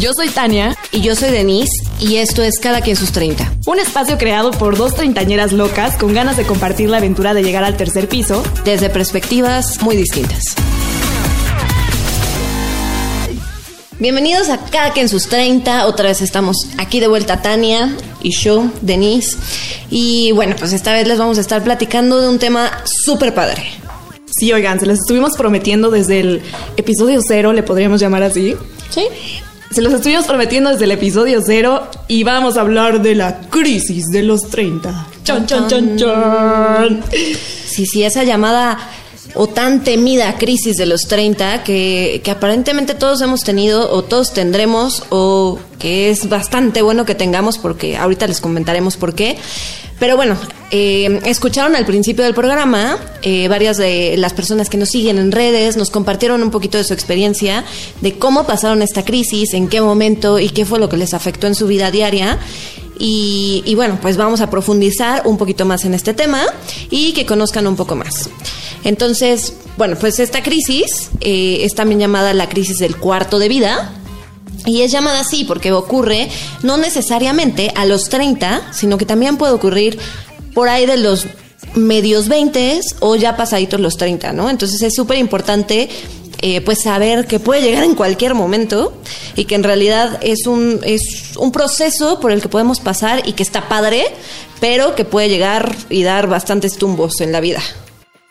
Yo soy Tania. Y yo soy Denise. Y esto es Cada quien sus 30. Un espacio creado por dos treintañeras locas con ganas de compartir la aventura de llegar al tercer piso. Desde perspectivas muy distintas. Bienvenidos a Cada quien sus 30. Otra vez estamos aquí de vuelta Tania y yo, Denise. Y bueno, pues esta vez les vamos a estar platicando de un tema súper padre. Sí, oigan, se los estuvimos prometiendo desde el episodio cero, le podríamos llamar así. ¿Sí? Se los estuvimos prometiendo desde el episodio cero y vamos a hablar de la crisis de los 30. Chon, chon, chon, chon. Sí, sí, esa llamada o tan temida crisis de los 30 que, que aparentemente todos hemos tenido o todos tendremos o que es bastante bueno que tengamos porque ahorita les comentaremos por qué. Pero bueno, eh, escucharon al principio del programa, eh, varias de las personas que nos siguen en redes nos compartieron un poquito de su experiencia, de cómo pasaron esta crisis, en qué momento y qué fue lo que les afectó en su vida diaria. Y, bueno, pues vamos a profundizar un poquito más en este tema y que conozcan un poco más. Entonces, bueno, pues esta crisis eh, es también llamada la crisis del cuarto de vida. Y es llamada así porque ocurre no necesariamente a los 30, sino que también puede ocurrir por ahí de los medios 20 o ya pasaditos los 30, ¿no? Entonces es súper importante eh, pues saber que puede llegar en cualquier momento y que en realidad es un, es un proceso por el que podemos pasar y que está padre, pero que puede llegar y dar bastantes tumbos en la vida.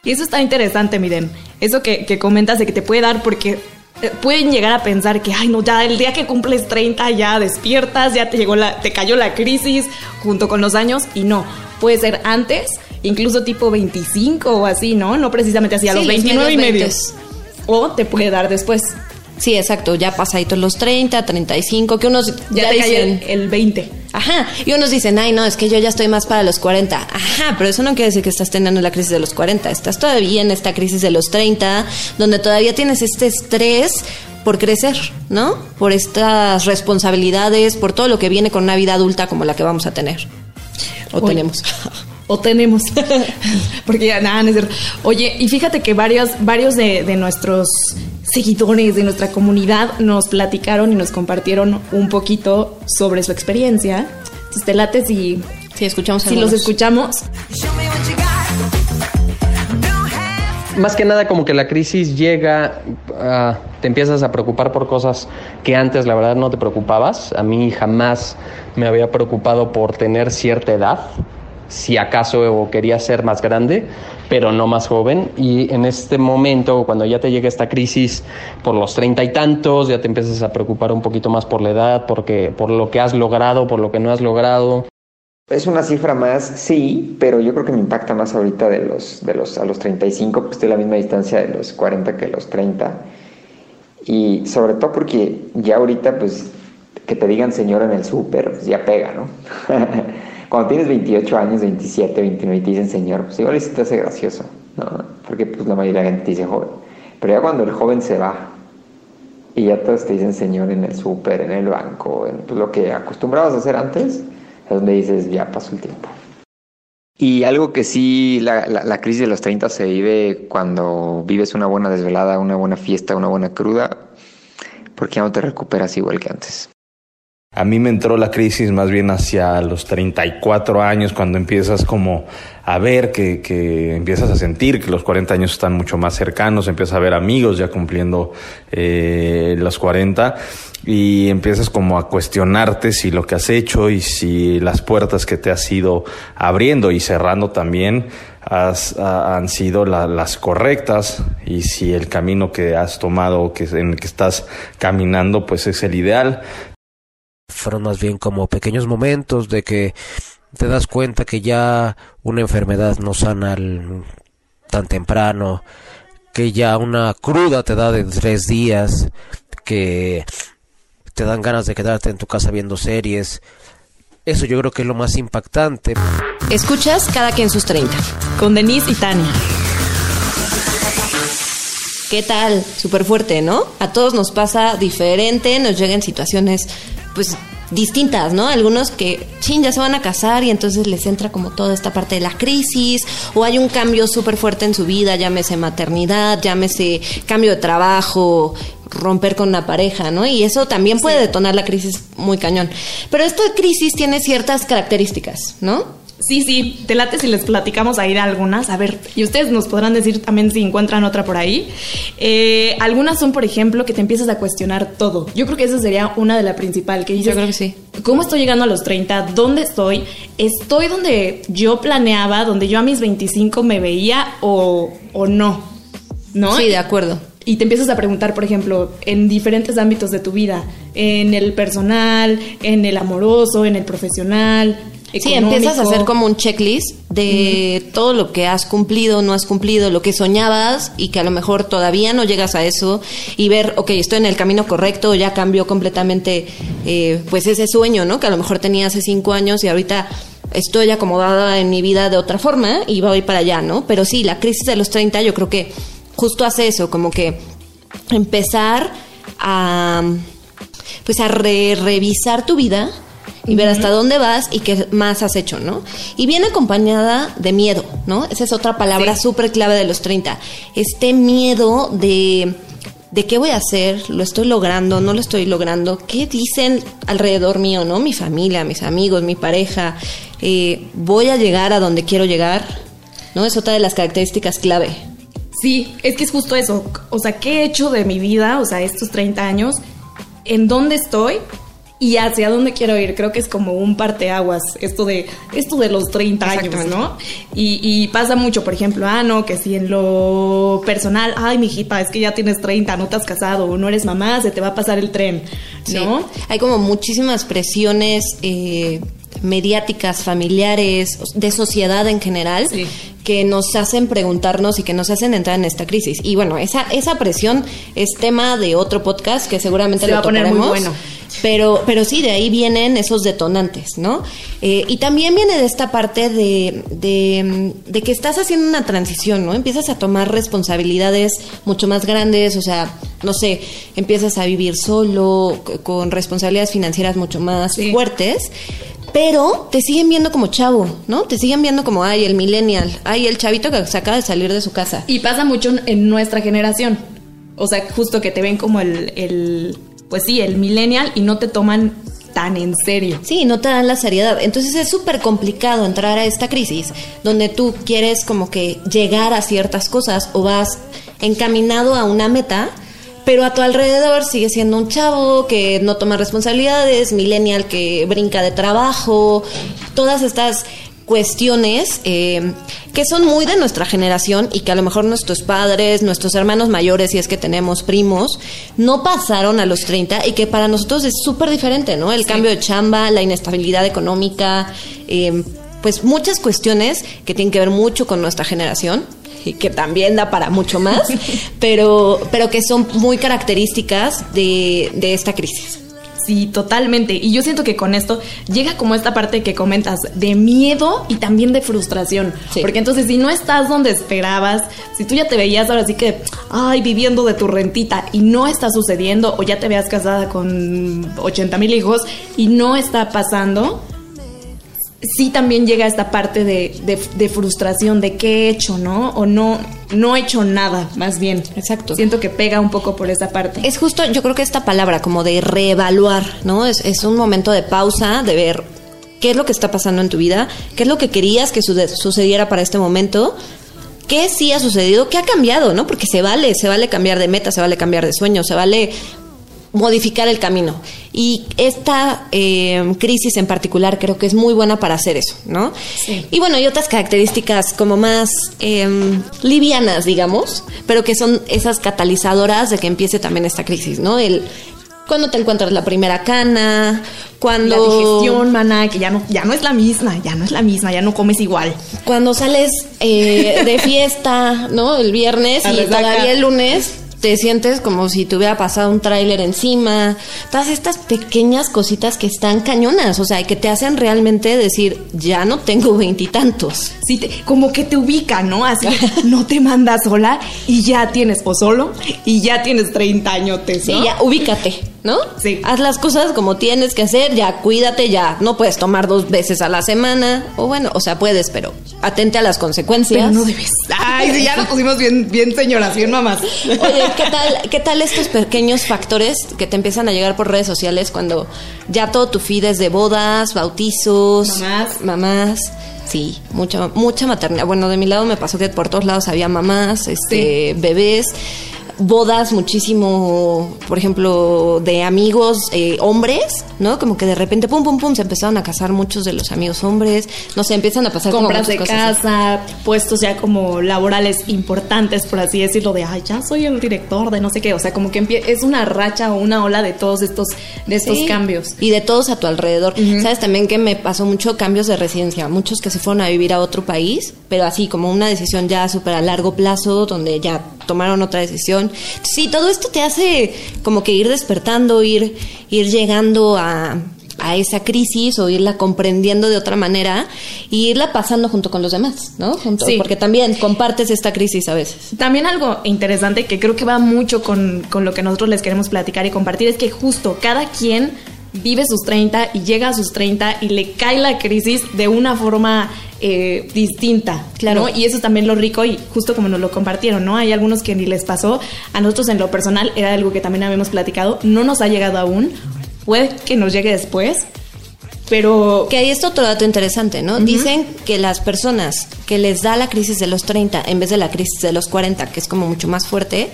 Y eso está interesante, miren. Eso que, que comentas de que te puede dar porque eh, pueden llegar a pensar que, ay, no, ya el día que cumples 30 ya despiertas, ya te llegó la, te cayó la crisis junto con los años y no, puede ser antes, incluso tipo 25 o así, ¿no? No precisamente así a Sí, los los 29 y medios medios. O te puede dar después. Sí, exacto, ya pasaditos los 30, 35, que unos Ya, ya, te dicen... el, el 20. Ajá, y unos dicen, ay, no, es que yo ya estoy más para los 40. Ajá, pero eso no quiere decir que estás teniendo la crisis de los 40. Estás todavía en esta crisis de los 30, donde todavía tienes este estrés por crecer, ¿no? Por estas responsabilidades, por todo lo que viene con una vida adulta como la que vamos a tener. O tenemos. O tenemos. Porque ya nada, no es cierto. Oye, y fíjate que varios, varios de, de nuestros seguidores, de nuestra comunidad, nos platicaron y nos compartieron un poquito sobre su experiencia. Entonces, te late si, Sí, escuchamos si los escuchamos. Más que nada como que la crisis llega, ah, te empiezas a preocupar por cosas que antes la verdad no te preocupabas. A mí jamás me había preocupado por tener cierta edad, si acaso quería ser más grande, pero no más joven. Y en este momento, cuando ya te llega esta crisis por los treinta y tantos, ya te empiezas a preocupar un poquito más por la edad, porque, por lo que has logrado, por lo que no has logrado. Es una cifra más, sí, pero yo creo que me impacta más ahorita de los, de los a los 35, pues estoy a la misma distancia de los 40 que los 30. Y sobre todo porque ya ahorita, pues, que te digan señor en el súper, pues ya pega, ¿no? Cuando tienes 28 años, 27, 29 y te dicen señor, pues igual sí te hace gracioso, ¿no? Porque pues la mayoría de la gente te dice joven. Pero ya cuando el joven se va y ya todos te dicen señor en el súper, en el banco, en pues, lo que acostumbrabas a hacer antes, es donde dices, ya pasó el tiempo. Y algo que sí, la, la, la crisis de los 30 se vive cuando vives una buena desvelada, una buena fiesta, una buena cruda, porque ya no te recuperas igual que antes. A mí me entró la crisis más bien hacia los 34 años, cuando empiezas como a ver que, que empiezas a sentir que los 40 años están mucho más cercanos, empiezas a ver amigos ya cumpliendo eh, los 40 y empiezas como a cuestionarte si lo que has hecho y si las puertas que te has ido abriendo y cerrando también has, han sido la- las correctas y si el camino que has tomado que en el que estás caminando pues es el ideal fueron más bien como pequeños momentos de que te das cuenta que ya una enfermedad no sana tan temprano, que ya una cruda te da de tres días, que te dan ganas de quedarte en tu casa viendo series. Eso yo creo que es lo más impactante. Escuchas cada quien sus 30. Con Denise y Tania. ¿Qué tal? Súper fuerte, ¿no? A todos nos pasa diferente, nos llegan situaciones, pues, distintas, ¿no? Algunos que, chin, ya se van a casar y entonces les entra como toda esta parte de la crisis, o hay un cambio súper fuerte en su vida, llámese maternidad, llámese cambio de trabajo, romper con una pareja, ¿no? Y eso también puede detonar la crisis muy cañón. Pero esta crisis tiene ciertas características, ¿no? Sí, sí, te late si les platicamos ahí de algunas. A ver, y ustedes nos podrán decir también si encuentran otra por ahí. Eh, algunas son, por ejemplo, que te empiezas a cuestionar todo. Yo creo que esa sería una de las principales. Que dices, Yo creo que sí. ¿Cómo estoy llegando a los 30? ¿Dónde estoy? ¿Estoy donde yo planeaba, donde yo a mis 25 me veía o, o no? ¿No? Sí, de acuerdo. Y te empiezas a preguntar, por ejemplo, en diferentes ámbitos de tu vida, en el personal, en el amoroso, en el profesional. Sí, empiezas a hacer como un checklist de todo lo que has cumplido, no has cumplido, lo que soñabas y que a lo mejor todavía no llegas a eso y ver, ok, estoy en el camino correcto, ya cambió completamente eh, pues ese sueño, ¿no? Que a lo mejor tenía hace cinco años y ahorita estoy acomodada en mi vida de otra forma y voy para allá, ¿no? Pero sí, la crisis de los 30 yo creo que justo hace eso, como que empezar a pues a re- revisar tu vida y ver hasta dónde vas y qué más has hecho, ¿no? Y viene acompañada de miedo, ¿no? Esa es otra palabra súper clave de los 30. Este miedo de, de qué voy a hacer, lo estoy logrando, no lo estoy logrando, qué dicen alrededor mío, ¿no? Mi familia, mis amigos, mi pareja, eh, voy a llegar a donde quiero llegar, ¿no? Es otra de las características clave. Sí, es que es justo eso. O sea, ¿qué he hecho de mi vida? O sea, estos 30 años, ¿en dónde estoy? Y hacia dónde quiero ir. Creo que es como un parteaguas, esto de, esto de los 30 años. ¿no? Y, y pasa mucho, por ejemplo, ah, no, que si en lo personal, ay, mijita, es que ya tienes 30, no te has casado, o no eres mamá, se te va a pasar el tren, ¿no? Sí. Hay como muchísimas presiones eh, mediáticas, familiares, de sociedad en general, Sí. que nos hacen preguntarnos y que nos hacen entrar en esta crisis. Y bueno, esa, esa presión es tema de otro podcast que seguramente Se lo va a poner muy bueno. Pero, pero sí, de ahí vienen esos detonantes, ¿no? Eh, y también viene de esta parte de, de, de que estás haciendo una transición, ¿no? Empiezas a tomar responsabilidades mucho más grandes, o sea, no sé, empiezas a vivir solo, con responsabilidades financieras mucho más Sí. fuertes. Pero te siguen viendo como chavo, ¿no? Te siguen viendo como, ay, el millennial, ay, el chavito que se acaba de salir de su casa. Y pasa mucho en- en nuestra generación. O sea, justo que te ven como el, el, pues sí, el millennial y no te toman tan en serio. Sí, no te dan la seriedad. Entonces es súper complicado entrar a esta crisis donde tú quieres como que llegar a ciertas cosas o vas encaminado a una meta, pero a tu alrededor sigue siendo un chavo que no toma responsabilidades, millennial que brinca de trabajo, todas estas cuestiones eh, que son muy de nuestra generación y que a lo mejor nuestros padres, nuestros hermanos mayores, si es que tenemos primos, no pasaron a los 30 y que para nosotros es súper diferente, ¿no? El cambio de chamba, la inestabilidad económica, eh, pues muchas cuestiones que tienen que ver mucho con nuestra generación y que también da para mucho más, pero, pero que son muy características de, de esta crisis. Sí, totalmente. Y yo siento que con esto llega como esta parte que comentas de miedo y también de frustración. Sí. Porque entonces si no estás donde esperabas, si tú ya te veías ahora sí que, ay, viviendo de tu rentita y no está sucediendo, o ya te veas casada con 80 mil hijos y no está pasando, sí también llega esta parte de, de- de frustración de qué he hecho, ¿no? O no, no he hecho nada, más bien. Exacto. Siento que pega un poco por esa parte. Es justo, yo creo que esta palabra como de reevaluar, ¿no? Es, es un momento de pausa, de ver qué es lo que está pasando en tu vida, qué es lo que querías que sucediera para este momento, qué sí ha sucedido, qué ha cambiado, ¿no? Porque se vale, se vale cambiar de meta, se vale cambiar de sueño, se vale modificar el camino. Y esta eh, crisis en particular creo que es muy buena para hacer eso, ¿no? Sí. Y bueno, hay otras características como más eh, livianas, digamos, pero que son esas catalizadoras de que empiece también esta crisis, ¿no? El cuando te encuentras la primera cana, cuando La digestión, mana, que ya no, ya no es la misma, ya no es la misma, ya no comes igual. cuando sales eh, de fiesta, ¿no? El viernes y todavía el lunes te sientes como si te hubiera pasado un tráiler encima. Todas estas pequeñas cositas que están cañonas, o sea, que te hacen realmente decir, ya no tengo veintitantos. Sí, te- como que te ubica, ¿no? Así, no te mandas sola y ya tienes o solo y ya tienes 30 añotes, Sí, ¿no? ya ubícate, ¿no? Sí. Haz las cosas como tienes que hacer, ya cuídate, ya no puedes tomar dos veces a la semana, o bueno, o sea, puedes, pero atente a las consecuencias. Pero no debes. Ay, sí, ya nos pusimos bien, bien señoras, bien mamás. Oye, ¿qué tal, ¿qué tal estos pequeños factores que te empiezan a llegar por redes sociales cuando ya todo tu feed es de bodas, bautizos, Mamás. mamás? Sí, mucha, mucha maternidad. Bueno, de mi lado me pasó que por todos lados había mamás, este, bebés, bodas muchísimo, por ejemplo, de amigos eh, hombres, ¿no? Como que de repente, pum, pum, pum, se empezaron a casar muchos de los amigos hombres, no sé, empiezan a pasar Compras de cosas así. casa, puestos ya como laborales importantes, por así decirlo, de, ay, ya soy el director de no sé qué. O sea, como que es una racha o una ola de todos estos, de estos Sí. cambios. Y de todos a tu alrededor. Sabes también que me pasó mucho cambios de residencia, muchos que se fueron a vivir a otro país, pero así como una decisión ya súper a largo plazo, donde ya tomaron otra decisión. Sí, todo esto te hace como que ir despertando, ir, ir llegando a a esa crisis o irla comprendiendo de otra manera y irla pasando junto con los demás, ¿no? Junto, Sí. Porque también compartes esta crisis a veces. También algo interesante que creo que va mucho con, con lo que nosotros les queremos platicar y compartir es que justo cada quien vive sus 30 y llega a sus 30 y le cae la crisis de una forma eh, distinta, Claro. ¿no? Y eso es también lo rico y justo como nos lo compartieron, ¿no? Hay algunos que ni les pasó, a nosotros en lo personal era algo que también habíamos platicado, no nos ha llegado aún, puede que nos llegue después, pero... Que ahí está otro dato interesante, ¿no? Dicen que las personas que les da la crisis de los 30 en vez de la crisis de los 40, que es como mucho más fuerte,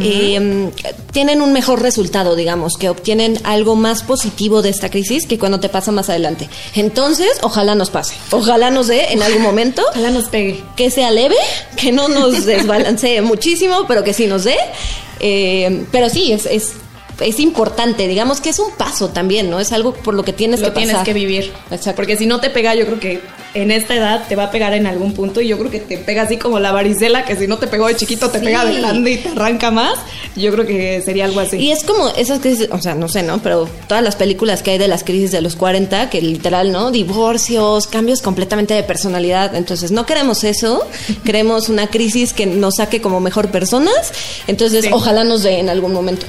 eh, tienen un mejor resultado, digamos, que obtienen algo más positivo de esta crisis que cuando te pasa más adelante. Entonces, ojalá nos pase. Ojalá nos dé en algún momento. Ojalá nos pegue. Que sea leve, que no nos desbalancee muchísimo, pero que sí nos dé. Eh, pero sí, es, es, es importante, digamos que es un paso también, ¿no? Es algo por lo que tienes lo que pasar. tienes que vivir. Exacto. Porque si no te pega, yo creo que en esta edad te va a pegar en algún punto y yo creo que te pega así como la varicela, que si no te pegó de chiquito te Sí. pega de grande y te arranca más. Yo creo que sería algo así. Y es como esas crisis, o sea, no sé, ¿no? Pero todas las películas que hay de las crisis de los 40, que literal, ¿no? Divorcios, cambios completamente de personalidad. Entonces, no queremos eso. Queremos una crisis que nos saque como mejor personas. Entonces, Sí. ojalá nos dé en algún momento.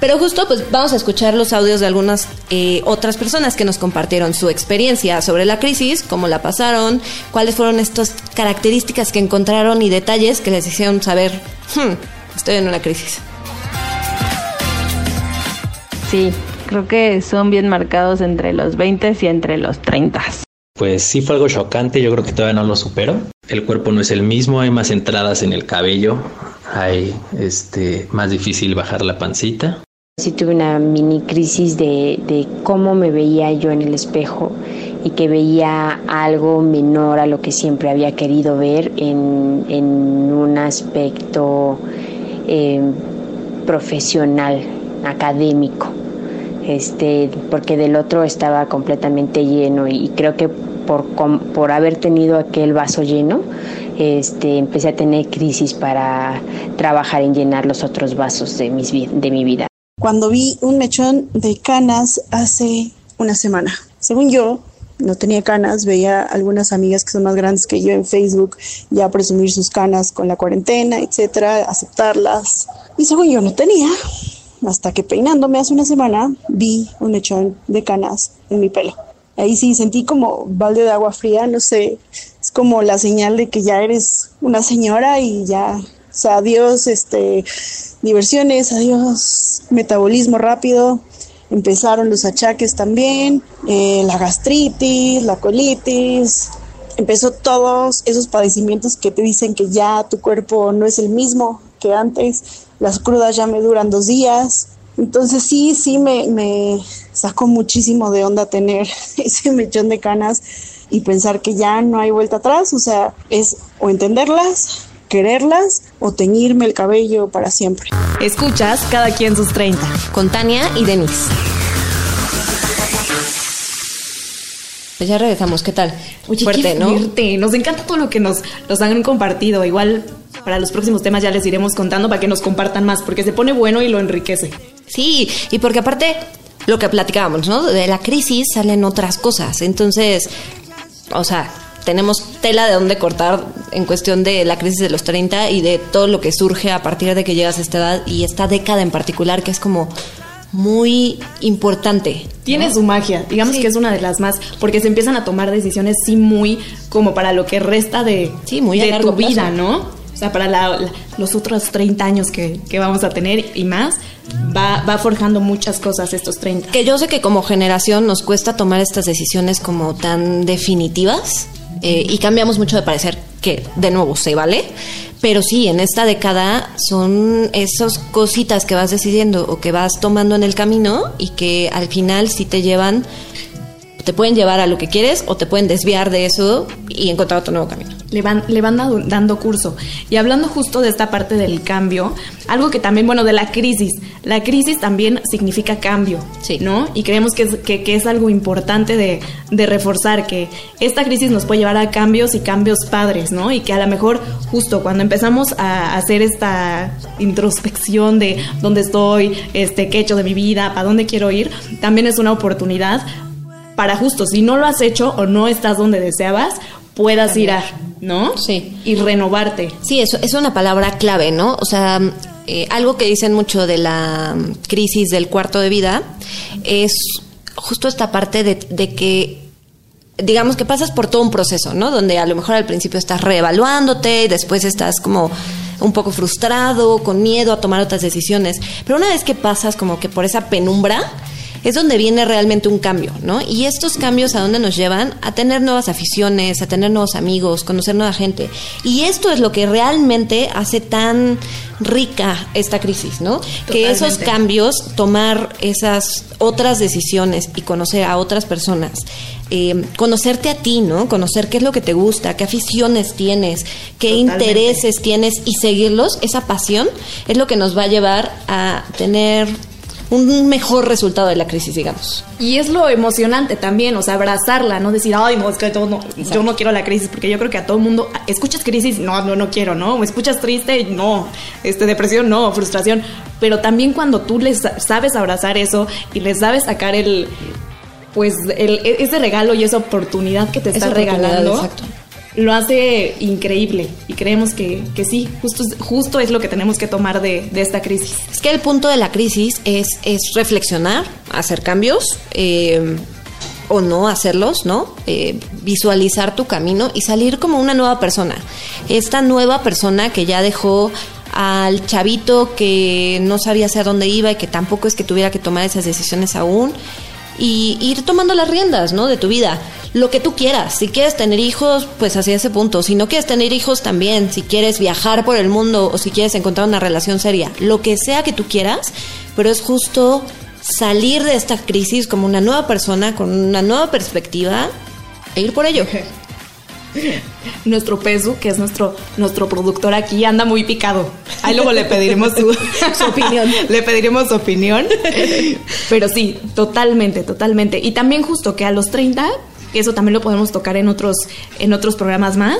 Pero justo, pues vamos a escuchar los audios de algunas eh, otras personas que nos compartieron su experiencia sobre la crisis, cómo la pasaron, cuáles fueron estas características que encontraron y detalles que les hicieron saber, "Hmm, estoy en una crisis. Sí, creo que son bien marcados entre los 20 y entre los 30. Pues sí fue algo chocante, yo creo que todavía no lo supero. El cuerpo no es el mismo, hay más entradas en el cabello, hay este más difícil bajar la pancita. Sí tuve una mini crisis de, cómo me veía yo en el espejo y que veía algo menor a lo que siempre había querido ver en, un aspecto eh, profesional, académico. Este, porque del otro estaba completamente lleno y, creo que por, por haber tenido aquel vaso lleno, este, empecé a tener crisis para trabajar en llenar los otros vasos de, mis, de mi vida. Cuando vi un mechón de canas hace una semana. Según yo, no tenía canas, veía algunas amigas que son más grandes que yo en Facebook ya presumir sus canas con la cuarentena, etcétera, aceptarlas. Y según yo no tenía, hasta que peinándome hace una semana vi un mechón de canas en mi pelo. Ahí sí sentí como balde de agua fría, no sé, es como la señal de que ya eres una señora y ya, o sea, adiós, este, diversiones, adiós, metabolismo rápido. Empezaron los achaques también, eh, la gastritis, la colitis. Empezó todos esos padecimientos que te dicen que ya tu cuerpo no es el mismo que antes. Las crudas ya me duran dos días. Entonces sí, sí me, me sacó muchísimo de onda tener ese mechón de canas y pensar que ya no hay vuelta atrás. O sea, es o entenderlas, quererlas o teñirme el cabello para siempre. Escuchas cada quien sus 30. con Tania y Denise. Pues ya regresamos, ¿qué tal? Oye, fuerte, qué ¿no? fuerte. Nos encanta todo lo que nos, nos han compartido. Igual para los próximos temas ya les iremos contando para que nos compartan más, porque se pone bueno y lo enriquece. Sí, y porque aparte, lo que platicábamos, ¿no? De la crisis salen otras cosas. Entonces, o sea, tenemos tela de dónde cortar en cuestión de la crisis de los 30 y de todo lo que surge a partir de que llegas a esta edad y esta década en particular, que es como muy importante. Tiene su magia, digamos que es una de las más, porque se empiezan a tomar decisiones sí muy como para lo que resta de, Sí, muy de tu vida. ¿no? sea, para la- la- los otros 30 años que, que vamos a tener y más, va, va forjando muchas cosas estos 30. Que yo sé que como generación nos cuesta tomar estas decisiones como tan definitivas eh, y cambiamos mucho de parecer, que de nuevo se vale, pero sí, en esta década son esas cositas que vas decidiendo o que vas tomando en el camino y que al final sí te llevan, te pueden llevar a lo que quieres o te pueden desviar de eso y encontrar otro nuevo camino. le van, le van dando, dando curso. Y hablando justo de esta parte del cambio, algo que también, bueno, de la crisis. La crisis también significa cambio, Sí. ¿no? Y creemos que es, que, que es algo importante de, de reforzar, que esta crisis nos puede llevar a cambios y cambios padres, ¿no? Y que a lo mejor justo cuando empezamos a hacer esta introspección de dónde estoy, este, qué he hecho de mi vida, para dónde quiero ir, también es una oportunidad para justo, si no lo has hecho o no estás donde deseabas, puedas ir a, ¿no? Sí. Y renovarte. Sí, eso es una palabra clave, ¿no? O sea, eh, algo que dicen mucho de la mm, crisis del cuarto de vida es justo esta parte de, de que digamos que pasas por todo un proceso, ¿no? Donde a lo mejor al principio estás reevaluándote y después estás como un poco frustrado, con miedo a tomar otras decisiones. Pero una vez que pasas como que por esa penumbra, es donde viene realmente un cambio, ¿no? Y estos cambios a dónde nos llevan a tener nuevas aficiones, a tener nuevos amigos, conocer nueva gente. Y esto es lo que realmente hace tan rica esta crisis, ¿no? Que esos cambios, tomar esas otras decisiones y conocer a otras personas, eh, conocerte a ti, ¿no? Conocer qué es lo que te gusta, qué aficiones tienes, qué Totalmente. intereses tienes y seguirlos, esa pasión es lo que nos va a llevar a tener un mejor resultado de la crisis, digamos. Y es lo emocionante también, o sea, abrazarla, no decir, ay, no, es que yo no, yo no quiero la crisis, porque yo creo que a todo el mundo, escuchas crisis, no, no, no quiero, ¿no? O escuchas triste, no, este, depresión, no, frustración. Pero también cuando tú les sa- sabes abrazar eso y les sabes sacar el, pues, el, e- ese regalo y esa oportunidad que te está regalando. exacto. Lo hace increíble y creemos que, que sí, justo, justo es lo que tenemos que tomar de, de esta crisis. Es que el punto de la crisis es, es reflexionar, hacer cambios eh, o no hacerlos, ¿no? Eh, visualizar tu camino y salir como una nueva persona. Esta nueva persona que ya dejó al chavito que no sabía hacia dónde iba y que tampoco es que tuviera que tomar esas decisiones aún y ir tomando las riendas, ¿no? De tu vida. Lo que tú quieras. Si quieres tener hijos, pues hacia ese punto. Si no quieres tener hijos, también. Si quieres viajar por el mundo o si quieres encontrar una relación seria. Lo que sea que tú quieras, pero es justo salir de esta crisis como una nueva persona, con una nueva perspectiva e ir por ello. Nuestro peso, que es nuestro, nuestro productor aquí, anda muy picado. Ahí luego le pediremos su, su opinión. Le pediremos su opinión. Pero sí, totalmente, totalmente. Y también justo que a los 30, que eso también lo podemos tocar en otros, en otros programas más,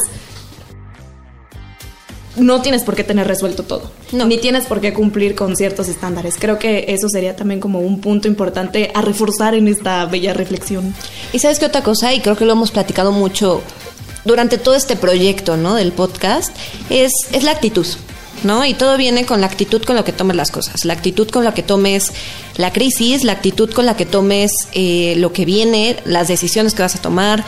no tienes por qué tener resuelto todo. No. Ni tienes por qué cumplir con ciertos estándares. Creo que eso sería también como un punto importante a reforzar en esta bella reflexión. Y sabes qué otra cosa, y creo que lo hemos platicado mucho durante todo este proyecto, ¿no? Del podcast, es, es la actitud, ¿no? Y todo viene con la actitud con la que tomes las cosas, la actitud con la que tomes la crisis, la actitud con la que tomes eh, lo que viene, las decisiones que vas a tomar,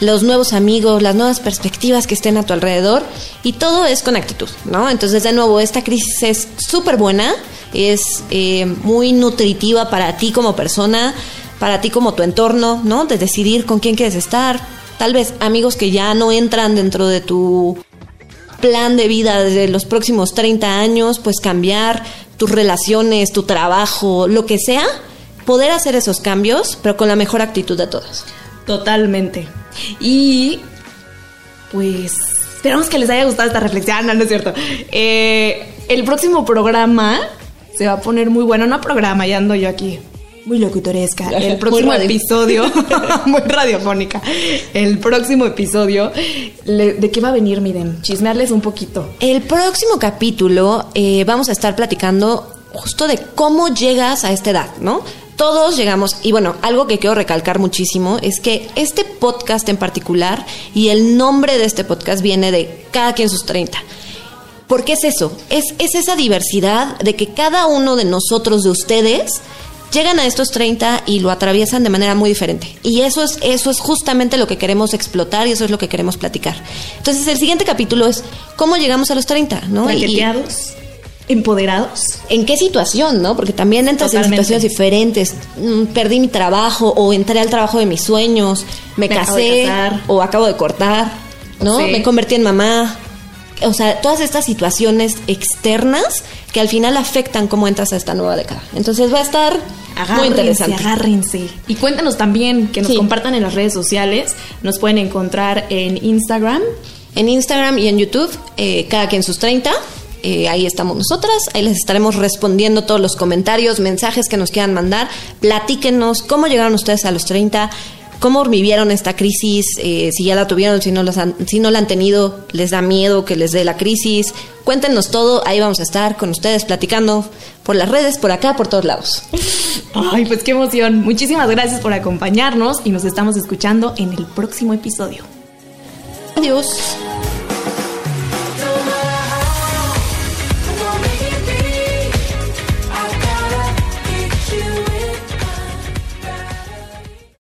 los nuevos amigos, las nuevas perspectivas que estén a tu alrededor y todo es con actitud, ¿no? Entonces, de nuevo, esta crisis es súper buena, es eh, muy nutritiva para ti como persona, para ti como tu entorno, ¿no? De decidir con quién quieres estar, tal vez amigos que ya no entran dentro de tu plan de vida de los próximos 30 años, pues cambiar tus relaciones, tu trabajo, lo que sea, poder hacer esos cambios, pero con la mejor actitud de todos. Totalmente. Y pues esperamos que les haya gustado esta reflexión, no, no es cierto. Eh, el próximo programa se va a poner muy bueno, no programa, ya ando yo aquí. Muy locutoresca. El próximo episodio, muy radiofónica. El próximo episodio, le- ¿de qué va a venir, miren? Chismearles un poquito. El próximo capítulo eh, vamos a estar platicando justo de cómo llegas a esta edad, ¿no? Todos llegamos, y bueno, algo que quiero recalcar muchísimo es que este podcast en particular y el nombre de este podcast viene de cada quien sus 30. ¿Por qué es eso? Es, es esa diversidad de que cada uno de nosotros, de ustedes, llegan a estos 30 y lo atraviesan de manera muy diferente. Y eso es, eso es justamente lo que queremos explotar y eso es lo que queremos platicar. Entonces, el siguiente capítulo es cómo llegamos a los 30, ¿no? Y- empoderados. ¿En qué situación, no? Porque también entras Totalmente. en situaciones diferentes. Mm, Perdí mi trabajo o entré al trabajo de mis sueños, me, casé o acabo de cortar, ¿no? Sí. Me convertí en mamá. O sea, todas estas situaciones externas que al final afectan cómo entras a esta nueva década. Entonces va a estar muy interesante. agárrense. Y cuéntanos también que nos Sí. compartan en las redes sociales. Nos pueden encontrar en Instagram. En Instagram y en YouTube, eh, cada quien sus 30. eh, ahí estamos nosotras, ahí les estaremos respondiendo todos los comentarios, mensajes que nos quieran mandar. Platíquenos cómo llegaron ustedes a los 30, cómo vivieron esta crisis, eh, si ya la tuvieron, si no, las han- si no la han tenido, les da miedo que les dé la crisis. Cuéntenos todo, ahí vamos a estar con ustedes platicando por las redes, por acá, por todos lados. Ay, pues qué emoción. Muchísimas gracias por acompañarnos y nos estamos escuchando en el próximo episodio. Adiós.